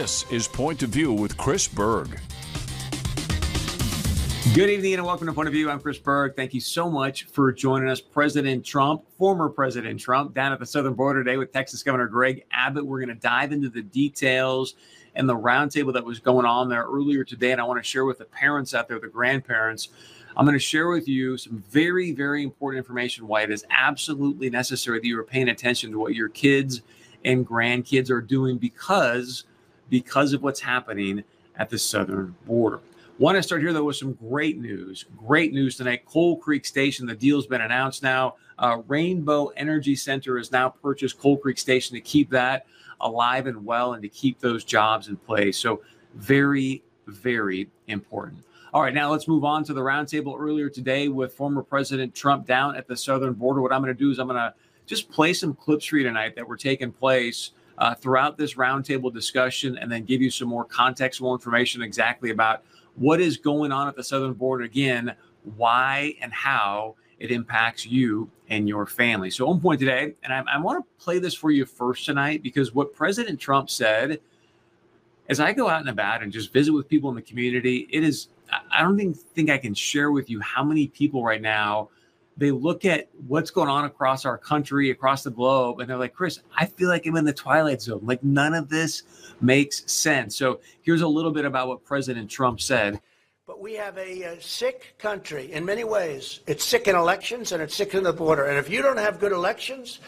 This is Point of View with Chris Berg. Good evening and welcome to Point of View. I'm Chris Berg. Thank you so much for joining us. President Trump, former President Trump, down at the southern border today with Texas Governor Greg Abbott. We're going to dive into the details and the roundtable that was going on there earlier today. And I want to share with the parents out there, the grandparents, I'm going to share with you some very, very important information why it is absolutely necessary that you are paying attention to what your kids and grandkids are doing because because of what's happening at the southern border. Want to start here though with some great news. Great news tonight. Coal Creek Station, the deal's been announced now. Uh, Rainbow Energy Center has now purchased Coal Creek Station to keep that alive and well and to keep those jobs in place. So very, very important. All right, now let's move on to the roundtable earlier today with former President Trump down at the southern border. What I'm going to do is I'm going to just play some clips for you tonight that were taking place uh, throughout this roundtable discussion and then give you some more context, more information exactly about what is going on at the southern border again, why and how it impacts you and your family. So, on point today, and I, I want to play this for you first tonight because what President Trump said, as I go out and about and just visit with people in the community, it is, I don't think, think I can share with you how many people right now they look at what's going on across our country, across the globe, and they're like, Chris, I feel like I'm in the twilight zone. Like none of this makes sense. So here's a little bit about what President Trump said. But we have a, a, sick country in many ways. It's sick in elections and it's sick in the border. And if you don't have good elections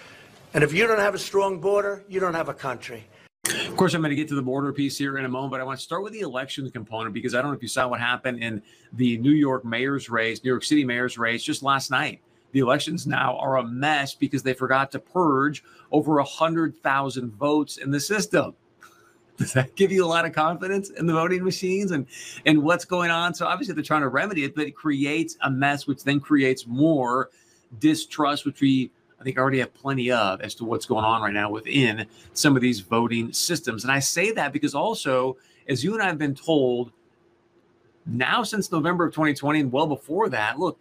and if you don't have a strong border, you don't have a country. Of course, I'm going to get to the border piece here in a moment, but I want to start with the election component because I don't know if you saw what happened in the New York mayor's race, New York City mayor's race just last night. The elections now are a mess because they forgot to purge over 100,000 votes in the system. Does that give you a lot of confidence in the voting machines and, and what's going on? So, obviously, they're trying to remedy it, but it creates a mess, which then creates more distrust, which we I think I already have plenty of as to what's going on right now within some of these voting systems. And I say that because also, as you and I have been told now since November of 2020 and well before that, look,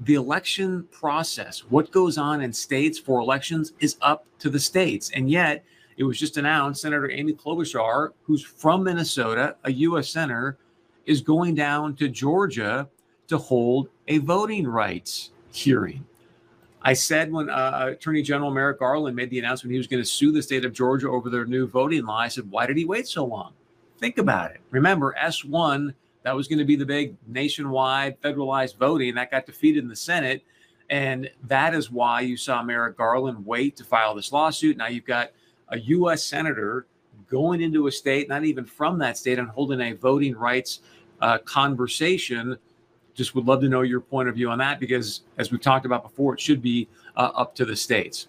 the election process, what goes on in states for elections is up to the states. And yet, it was just announced Senator Amy Klobuchar, who's from Minnesota, a U.S. senator, is going down to Georgia to hold a voting rights hearing. I said when uh, Attorney General Merrick Garland made the announcement he was going to sue the state of Georgia over their new voting law, I said, why did he wait so long? Think about it. Remember, S1, that was going to be the big nationwide federalized voting that got defeated in the Senate. And that is why you saw Merrick Garland wait to file this lawsuit. Now you've got a U.S. senator going into a state, not even from that state, and holding a voting rights uh, conversation just would love to know your point of view on that because, as we've talked about before, it should be uh, up to the states.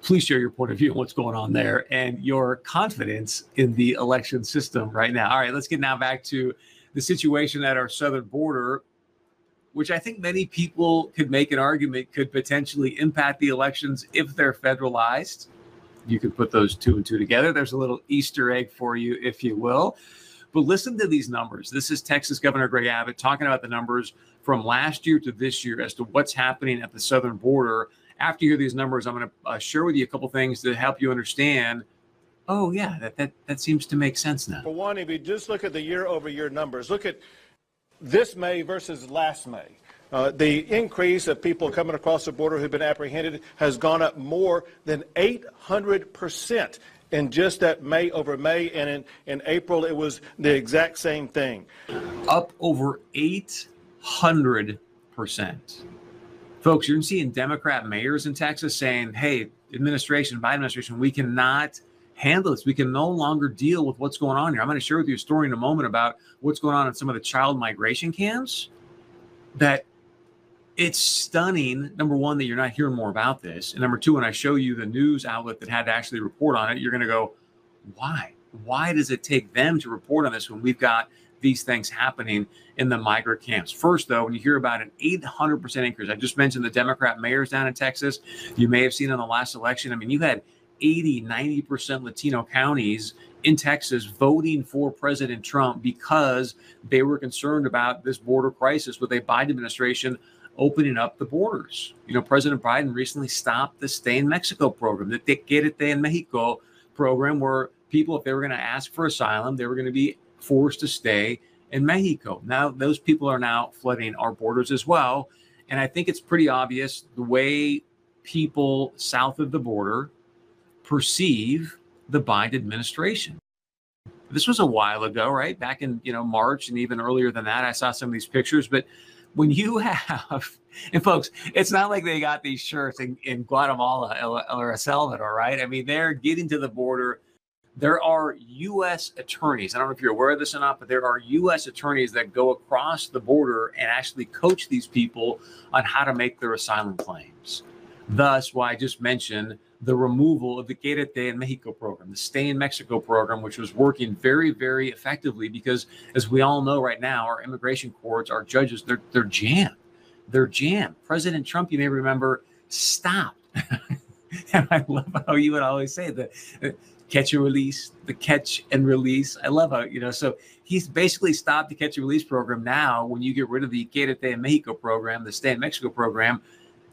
Please share your point of view on what's going on there and your confidence in the election system right now. All right, let's get now back to the situation at our southern border, which I think many people could make an argument could potentially impact the elections if they're federalized. You can put those two and two together. There's a little Easter egg for you, if you will. But listen to these numbers. This is Texas Governor Greg Abbott talking about the numbers from last year to this year as to what's happening at the southern border. After you hear these numbers, I'm going to uh, share with you a couple things to help you understand. Oh, yeah, that, that, that seems to make sense now. For one, if you just look at the year over year numbers, look at this May versus last May. Uh, the increase of people coming across the border who've been apprehended has gone up more than 800 percent in just that May over May, and in, in April it was the exact same thing. Up over 800%. Folks, you're seeing Democrat mayors in Texas saying, hey, administration, Biden administration, we cannot handle this. We can no longer deal with what's going on here. I'm going to share with you a story in a moment about what's going on in some of the child migration camps that it's stunning number one that you're not hearing more about this and number two when i show you the news outlet that had to actually report on it you're going to go why? Why does it take them to report on this when we've got these things happening in the migrant camps? First though when you hear about an 800% increase i just mentioned the democrat mayors down in texas. You may have seen in the last election i mean you had 80 90% latino counties in Texas voting for President Trump because they were concerned about this border crisis with a Biden administration opening up the borders. You know, President Biden recently stopped the Stay in Mexico program, the Quédate en Mexico program, where people, if they were going to ask for asylum, they were going to be forced to stay in Mexico. Now, those people are now flooding our borders as well. And I think it's pretty obvious the way people south of the border perceive the Biden administration. This was a while ago, right? Back in you know March and even earlier than that, I saw some of these pictures. But when you have, and folks, it's not like they got these shirts in, in Guatemala or El Salvador, right? I mean, they're getting to the border. There are U.S. attorneys. I don't know if you're aware of this or not, but there are U.S. attorneys that go across the border and actually coach these people on how to make their asylum claims. Thus, why I just mentioned the removal of the Quédate in Mexico program, the Stay in Mexico program, which was working very, very effectively because, as we all know right now, our immigration courts, our judges, they're, they're jammed. They're jammed. President Trump, you may remember, stopped. and I love how you would always say the uh, catch and release, the catch and release. I love how, you know, so he's basically stopped the catch and release program now. When you get rid of the Quédate in Mexico program, the Stay in Mexico program,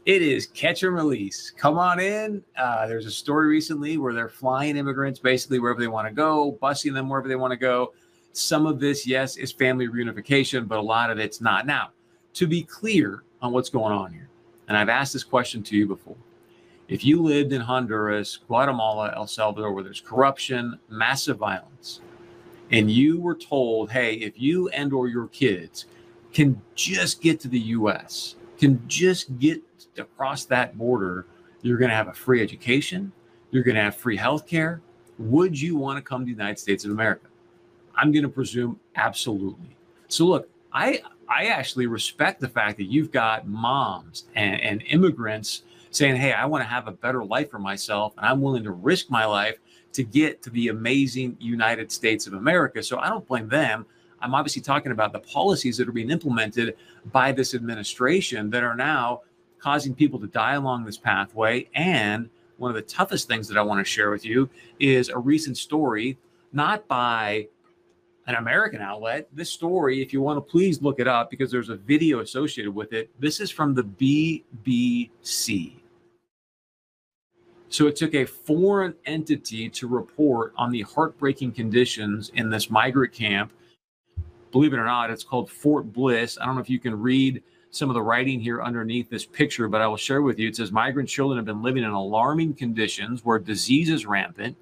it is catch and release. Come on in. Uh, there's a story recently where they're flying immigrants basically wherever they want to go, busing them wherever they want to go. Some of this, yes, is family reunification, but a lot of it's not. Now, to be clear on what's going on here, and I've asked this question to you before. If you lived in Honduras, Guatemala, El Salvador, where there's corruption, massive violence, and you were told, hey, if you and or your kids can just get to the US, can just get across that border, you're going to have a free education, you're going to have free health care. Would you want to come to the United States of America? I'm going to presume absolutely. So look, I I actually respect the fact that you've got moms and, and immigrants saying, "Hey, I want to have a better life for myself, and I'm willing to risk my life to get to the amazing United States of America." So I don't blame them. I'm obviously talking about the policies that are being implemented by this administration that are now causing people to die along this pathway. And one of the toughest things that I want to share with you is a recent story, not by an American outlet. This story, if you want to please look it up because there's a video associated with it. This is from the BBC. So it took a foreign entity to report on the heartbreaking conditions in this migrant camp. Believe it or not, it's called Fort Bliss. I don't know if you can read some of the writing here underneath this picture, but I will share with you. It says migrant children have been living in alarming conditions where disease is rampant,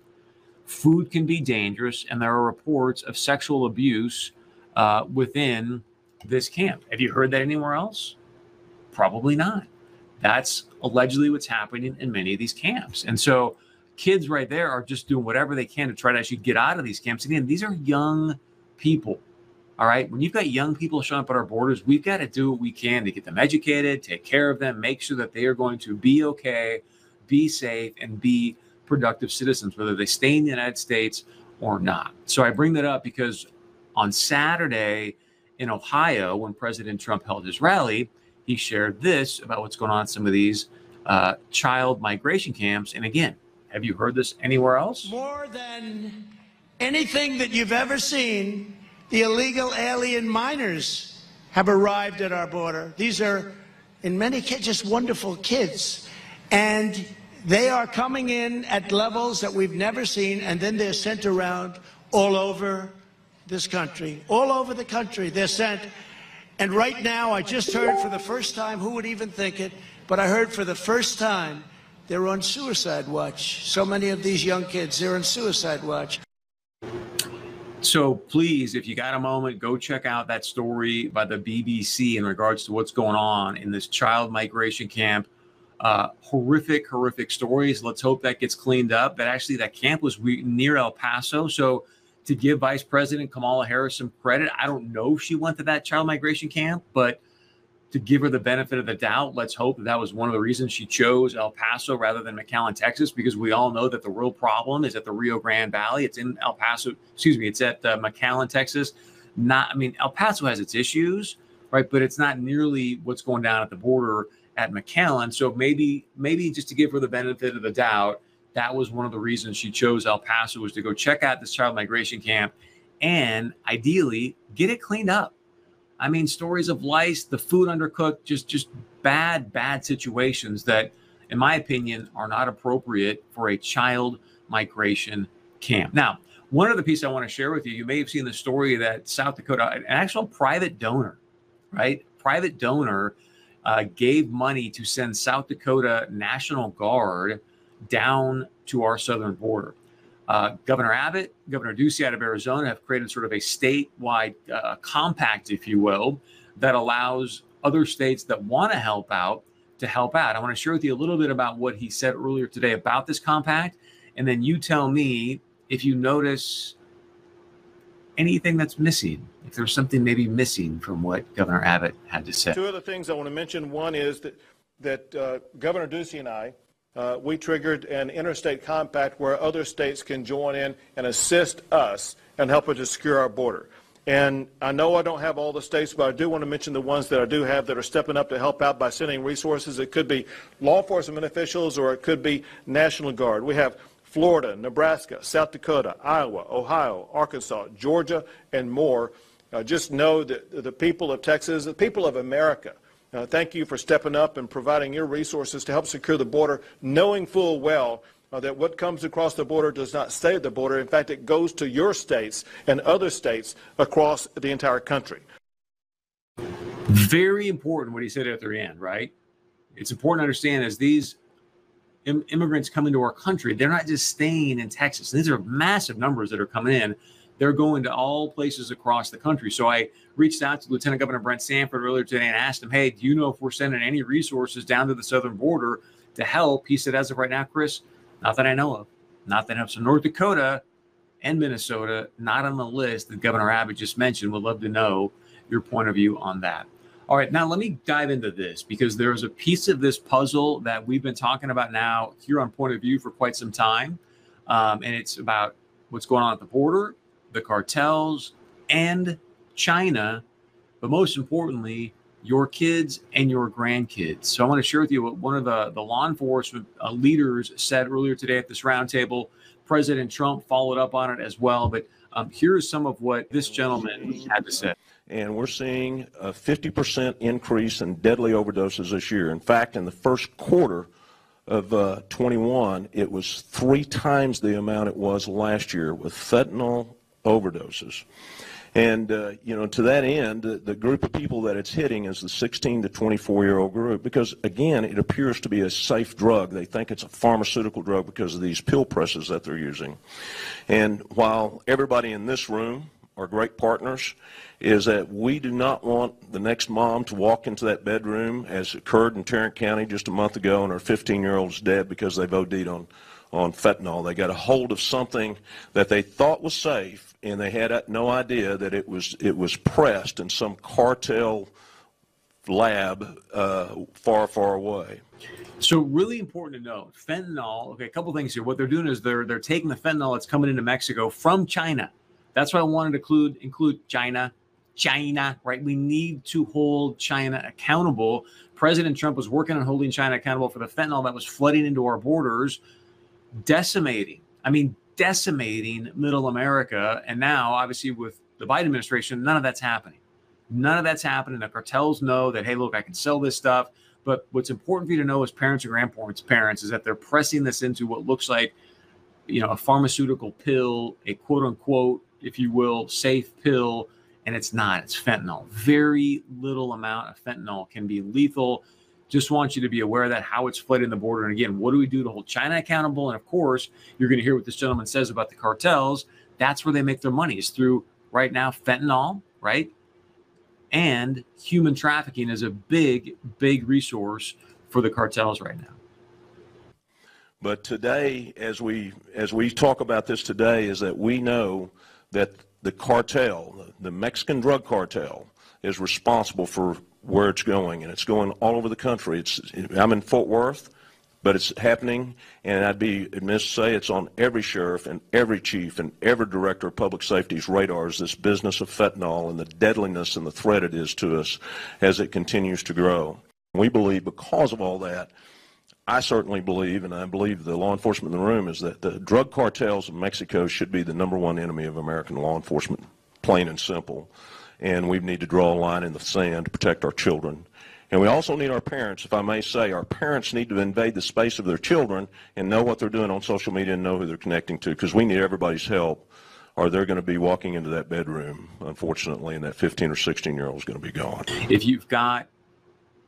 food can be dangerous, and there are reports of sexual abuse uh, within this camp. Have you heard that anywhere else? Probably not. That's allegedly what's happening in many of these camps. And so kids right there are just doing whatever they can to try to actually get out of these camps. Again, these are young people all right. When you've got young people showing up at our borders, we've got to do what we can to get them educated, take care of them, make sure that they are going to be okay, be safe, and be productive citizens, whether they stay in the United States or not. So I bring that up because on Saturday in Ohio, when President Trump held his rally, he shared this about what's going on in some of these uh, child migration camps. And again, have you heard this anywhere else? More than anything that you've ever seen illegal alien minors have arrived at our border. These are, in many cases, just wonderful kids. And they are coming in at levels that we've never seen, and then they're sent around all over this country. All over the country, they're sent. And right now, I just heard for the first time, who would even think it, but I heard for the first time, they're on suicide watch. So many of these young kids, they're on suicide watch. So please, if you got a moment, go check out that story by the BBC in regards to what's going on in this child migration camp. Uh, horrific, horrific stories. Let's hope that gets cleaned up. That actually that camp was near El Paso. So to give Vice President Kamala Harris some credit, I don't know if she went to that child migration camp, but to give her the benefit of the doubt, let's hope that that was one of the reasons she chose El Paso rather than McAllen, Texas, because we all know that the real problem is at the Rio Grande Valley. It's in El Paso, excuse me, it's at uh, McAllen, Texas. Not, I mean, El Paso has its issues, right? But it's not nearly what's going down at the border at McAllen. So maybe, maybe just to give her the benefit of the doubt, that was one of the reasons she chose El Paso was to go check out this child migration camp and ideally get it cleaned up I mean, stories of lice, the food undercooked, just just bad, bad situations that, in my opinion, are not appropriate for a child migration camp. Now, one other piece I want to share with you, you may have seen the story that South Dakota, an actual private donor, right? Private donor uh, gave money to send South Dakota National Guard down to our southern border. Uh, Governor Abbott, Governor Ducey out of Arizona have created sort of a statewide uh, compact, if you will, that allows other states that want to help out to help out. I want to share with you a little bit about what he said earlier today about this compact, and then you tell me if you notice anything that's missing, if there's something maybe missing from what Governor Abbott had to say. Two other things I want to mention. One is that that uh, Governor Ducey and I uh, we triggered an interstate compact where other states can join in and assist us and help us to secure our border. And I know I don't have all the states, but I do want to mention the ones that I do have that are stepping up to help out by sending resources. It could be law enforcement officials or it could be National Guard. We have Florida, Nebraska, South Dakota, Iowa, Ohio, Arkansas, Georgia, and more. Uh, just know that the people of Texas, the people of America, uh, thank you for stepping up and providing your resources to help secure the border, knowing full well uh, that what comes across the border does not stay at the border. In fact, it goes to your states and other states across the entire country. Very important what he said at the end, right? It's important to understand as these Im- immigrants come into our country, they're not just staying in Texas. These are massive numbers that are coming in. They're going to all places across the country. So I reached out to Lieutenant Governor Brent Sanford earlier today and asked him, Hey, do you know if we're sending any resources down to the southern border to help? He said, As of right now, Chris, not that I know of. Not that I know. So North Dakota and Minnesota, not on the list that Governor Abbott just mentioned. Would love to know your point of view on that. All right, now let me dive into this because there's a piece of this puzzle that we've been talking about now here on Point of View for quite some time. Um, and it's about what's going on at the border, the cartels, and China, but most importantly, your kids and your grandkids. So I want to share with you what one of the, the law enforcement uh, leaders said earlier today at this roundtable. President Trump followed up on it as well. But um, here's some of what this gentleman had to say. And we're seeing a 50% increase in deadly overdoses this year. In fact, in the first quarter of uh, 21, it was three times the amount it was last year with fentanyl overdoses. And, uh, you know, to that end, the, the, group of people that it's hitting is the 16 to 24 year old group because, again, it appears to be a safe drug. They think it's a pharmaceutical drug because of these pill presses that they're using. And while everybody in this room are great partners, is that we do not want the next mom to walk into that bedroom, as occurred in Tarrant County just a month ago, and her 15 year old is dead because they've OD'd on, on fentanyl. They got a hold of something that they thought was safe and they had no idea that it was it was pressed in some cartel lab uh, far, far away. So really important to note, fentanyl. Okay, a couple things here. What they're doing is they're they're taking the fentanyl that's coming into Mexico from China. That's why I wanted to include include China. China, right? We need to hold China accountable. President Trump was working on holding China accountable for the fentanyl that was flooding into our borders, decimating. I mean, decimating middle America. And now, obviously, with the Biden administration, none of that's happening. None of that's happening. The cartels know that, hey, look, I can sell this stuff. But what's important for you to know as parents or grandparents, parents, is that they're pressing this into what looks like, you know, a pharmaceutical pill, a quote unquote, if you will, safe pill, and it's not. It's fentanyl. Very little amount of fentanyl can be lethal. Just want you to be aware of that, how it's flooding the border. And again, what do we do to hold China accountable? And of course, you're going to hear what this gentleman says about the cartels. That's where they make their money is through right now fentanyl, right? And human trafficking is a big, big resource for the cartels right now. But today, as we as we talk about this today, is that we know that the cartel, the Mexican drug cartel, is responsible for where it's going, and it's going all over the country. It's, I'm in Fort Worth, but it's happening, and I'd be admitted to say it's on every sheriff and every chief and every director of public safety's radars, this business of fentanyl and the deadliness and the threat it is to us as it continues to grow. We believe because of all that, I certainly believe, and I believe the law enforcement in the room, is that the drug cartels of Mexico should be the number one enemy of American law enforcement, plain and simple and we need to draw a line in the sand to protect our children And we also need our parents, if I may say, our parents need to invade the space of their children and know what they're doing on social media and know who they're connecting to because we need everybody's help or they're going to be walking into that bedroom, unfortunately, and that 15 or 16 year old is going to be gone. If you've got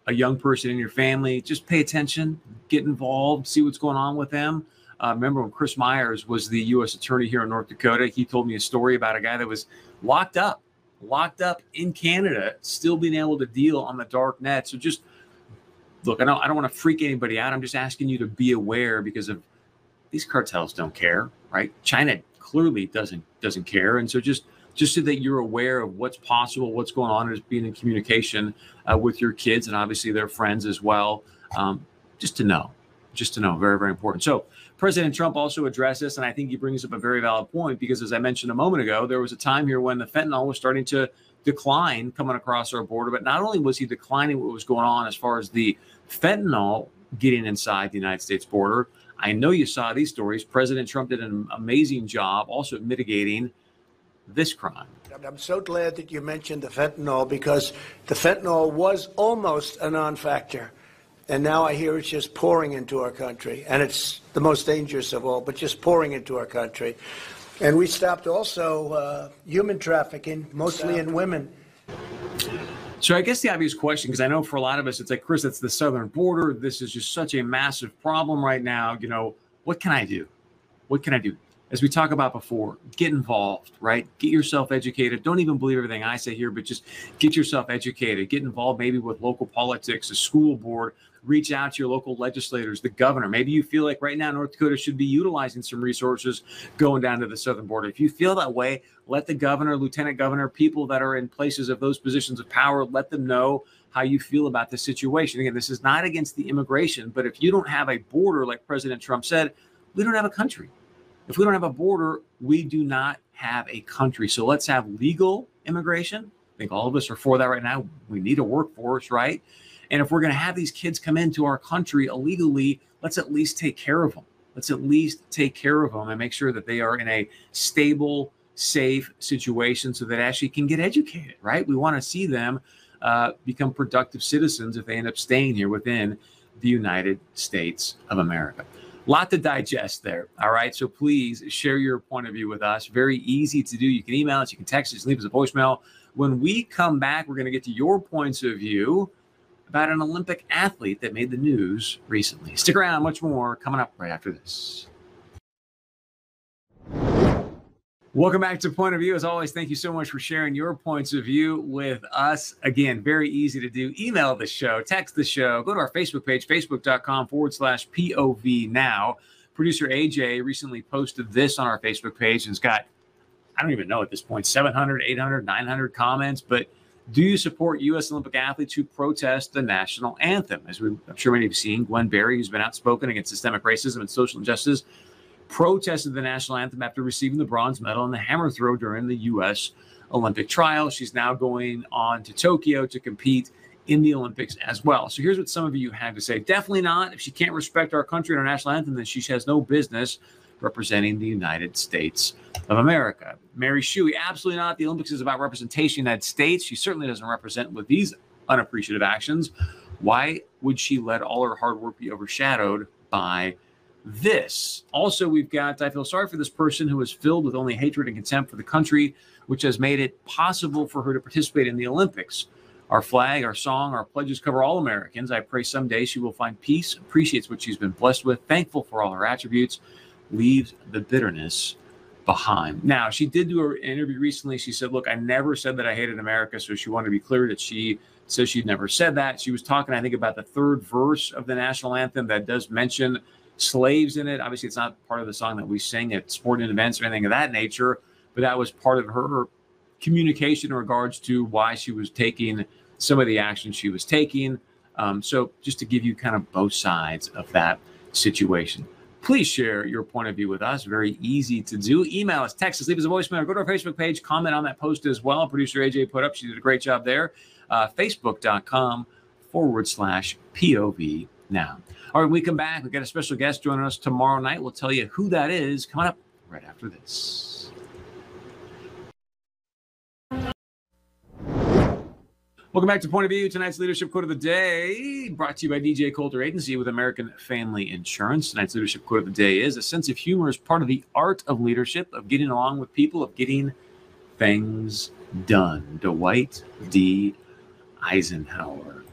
a young person in your family, just pay attention, get involved, see what's going on with them. Uh, remember when Chris Myers was the U.S. attorney here in North Dakota? He told me a story about a guy that was locked up, locked up in Canada, still being able to deal on the dark net. So just look, I don't, I don't want to freak anybody out. I'm just asking you to be aware because of these cartels don't care, right? China clearly doesn't doesn't care, and so just just so that you're aware of what's possible, what's going on, and being in communication uh, with your kids and obviously their friends as well. Um, just to know, just to know, very very important. So President Trump also addressed this, and I think he brings up a very valid point because, as I mentioned a moment ago, there was a time here when the fentanyl was starting to decline coming across our border. But not only was he declining what was going on as far as the fentanyl getting inside the United States border, I know you saw these stories. President Trump did an amazing job also mitigating this crime. I'm so glad that you mentioned the fentanyl because the fentanyl was almost a non factor. And now I hear it's just pouring into our country. And it's the most dangerous of all, but just pouring into our country. And we stopped also uh, human trafficking, mostly in women. So I guess the obvious question, because I know for a lot of us, it's like, Chris, it's the southern border. This is just such a massive problem right now. You know, what can I do? What can I do? As we talked about before, get involved, right? Get yourself educated. Don't even believe everything I say here, but just get yourself educated. Get involved maybe with local politics, a school board. Reach out to your local legislators, the governor. Maybe you feel like right now North Dakota should be utilizing some resources going down to the southern border. If you feel that way, let the governor, lieutenant governor, people that are in places of those positions of power, let them know how you feel about the situation. Again, this is not against the immigration, but if you don't have a border, like President Trump said, we don't have a country. If we don't have a border, we do not have a country. So let's have legal immigration. I think all of us are for that right now. We need a workforce, right? And if we're going to have these kids come into our country illegally, let's at least take care of them. Let's at least take care of them and make sure that they are in a stable, safe situation so that actually can get educated, right? We want to see them uh, become productive citizens if they end up staying here within the United States of America lot to digest there. All right. So please share your point of view with us. Very easy to do. You can email us, you can text us, leave us a voicemail. When we come back, we're going to get to your points of view about an Olympic athlete that made the news recently. Stick around, much more coming up right after this. Welcome back to Point of View. As always, thank you so much for sharing your points of view with us. Again, very easy to do. Email the show, text the show, go to our Facebook page, facebook.com forward slash POV now. Producer AJ recently posted this on our Facebook page and it's got, I don't even know at this point, 700, 800, 900 comments. But do you support U.S. Olympic athletes who protest the national anthem? As we, I'm sure many have seen, Gwen Berry, who's been outspoken against systemic racism and social injustice, protested the national anthem after receiving the bronze medal in the hammer throw during the U.S. Olympic trials. She's now going on to Tokyo to compete in the Olympics as well. So here's what some of you had to say. Definitely not. If she can't respect our country and our national anthem, then she has no business representing the United States of America. Mary Shuey, absolutely not. The Olympics is about representation of the United States. She certainly doesn't represent with these unappreciative actions. Why would she let all her hard work be overshadowed by this. Also, we've got, I feel sorry for this person who is filled with only hatred and contempt for the country, which has made it possible for her to participate in the Olympics. Our flag, our song, our pledges cover all Americans. I pray someday she will find peace, appreciates what she's been blessed with, thankful for all her attributes, leaves the bitterness behind. Now, she did do an interview recently. She said, Look, I never said that I hated America. So she wanted to be clear that she says she'd never said that. She was talking, I think, about the third verse of the national anthem that does mention slaves in it. Obviously, it's not part of the song that we sing at sporting events or anything of that nature, but that was part of her communication in regards to why she was taking some of the actions she was taking. Um, so, just to give you kind of both sides of that situation. Please share your point of view with us. Very easy to do. Email us, text us, leave us a voicemail, go to our Facebook page, comment on that post as well. Producer AJ put up, she did a great job there. Uh, Facebook.com forward slash POV now. All right, when we come back, we've got a special guest joining us tomorrow night. We'll tell you who that is coming up right after this. Welcome back to Point of View. Tonight's leadership quote of the day brought to you by DJ Coulter Agency with American Family Insurance. Tonight's leadership quote of the day is a sense of humor is part of the art of leadership, of getting along with people, of getting things done. Dwight D. Eisenhower.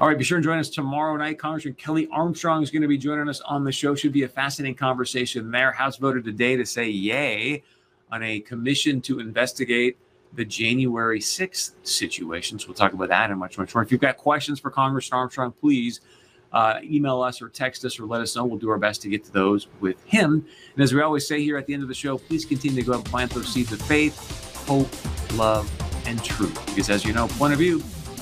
All right, be sure and join us tomorrow night. Congressman Kelly Armstrong is going to be joining us on the show. Should be a fascinating conversation there. House voted today to say yay on a commission to investigate the January 6th situation. So we'll talk about that and much, much more. If you've got questions for Congressman Armstrong, please uh, email us or text us or let us know. We'll do our best to get to those with him. And as we always say here at the end of the show, please continue to go out and plant those seeds of faith, hope, love, and truth. Because as you know, point of view,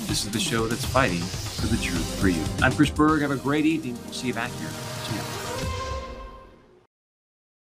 this is the show that's fighting for the truth for you. I'm Chris Berg. Have a great evening. We'll see you back here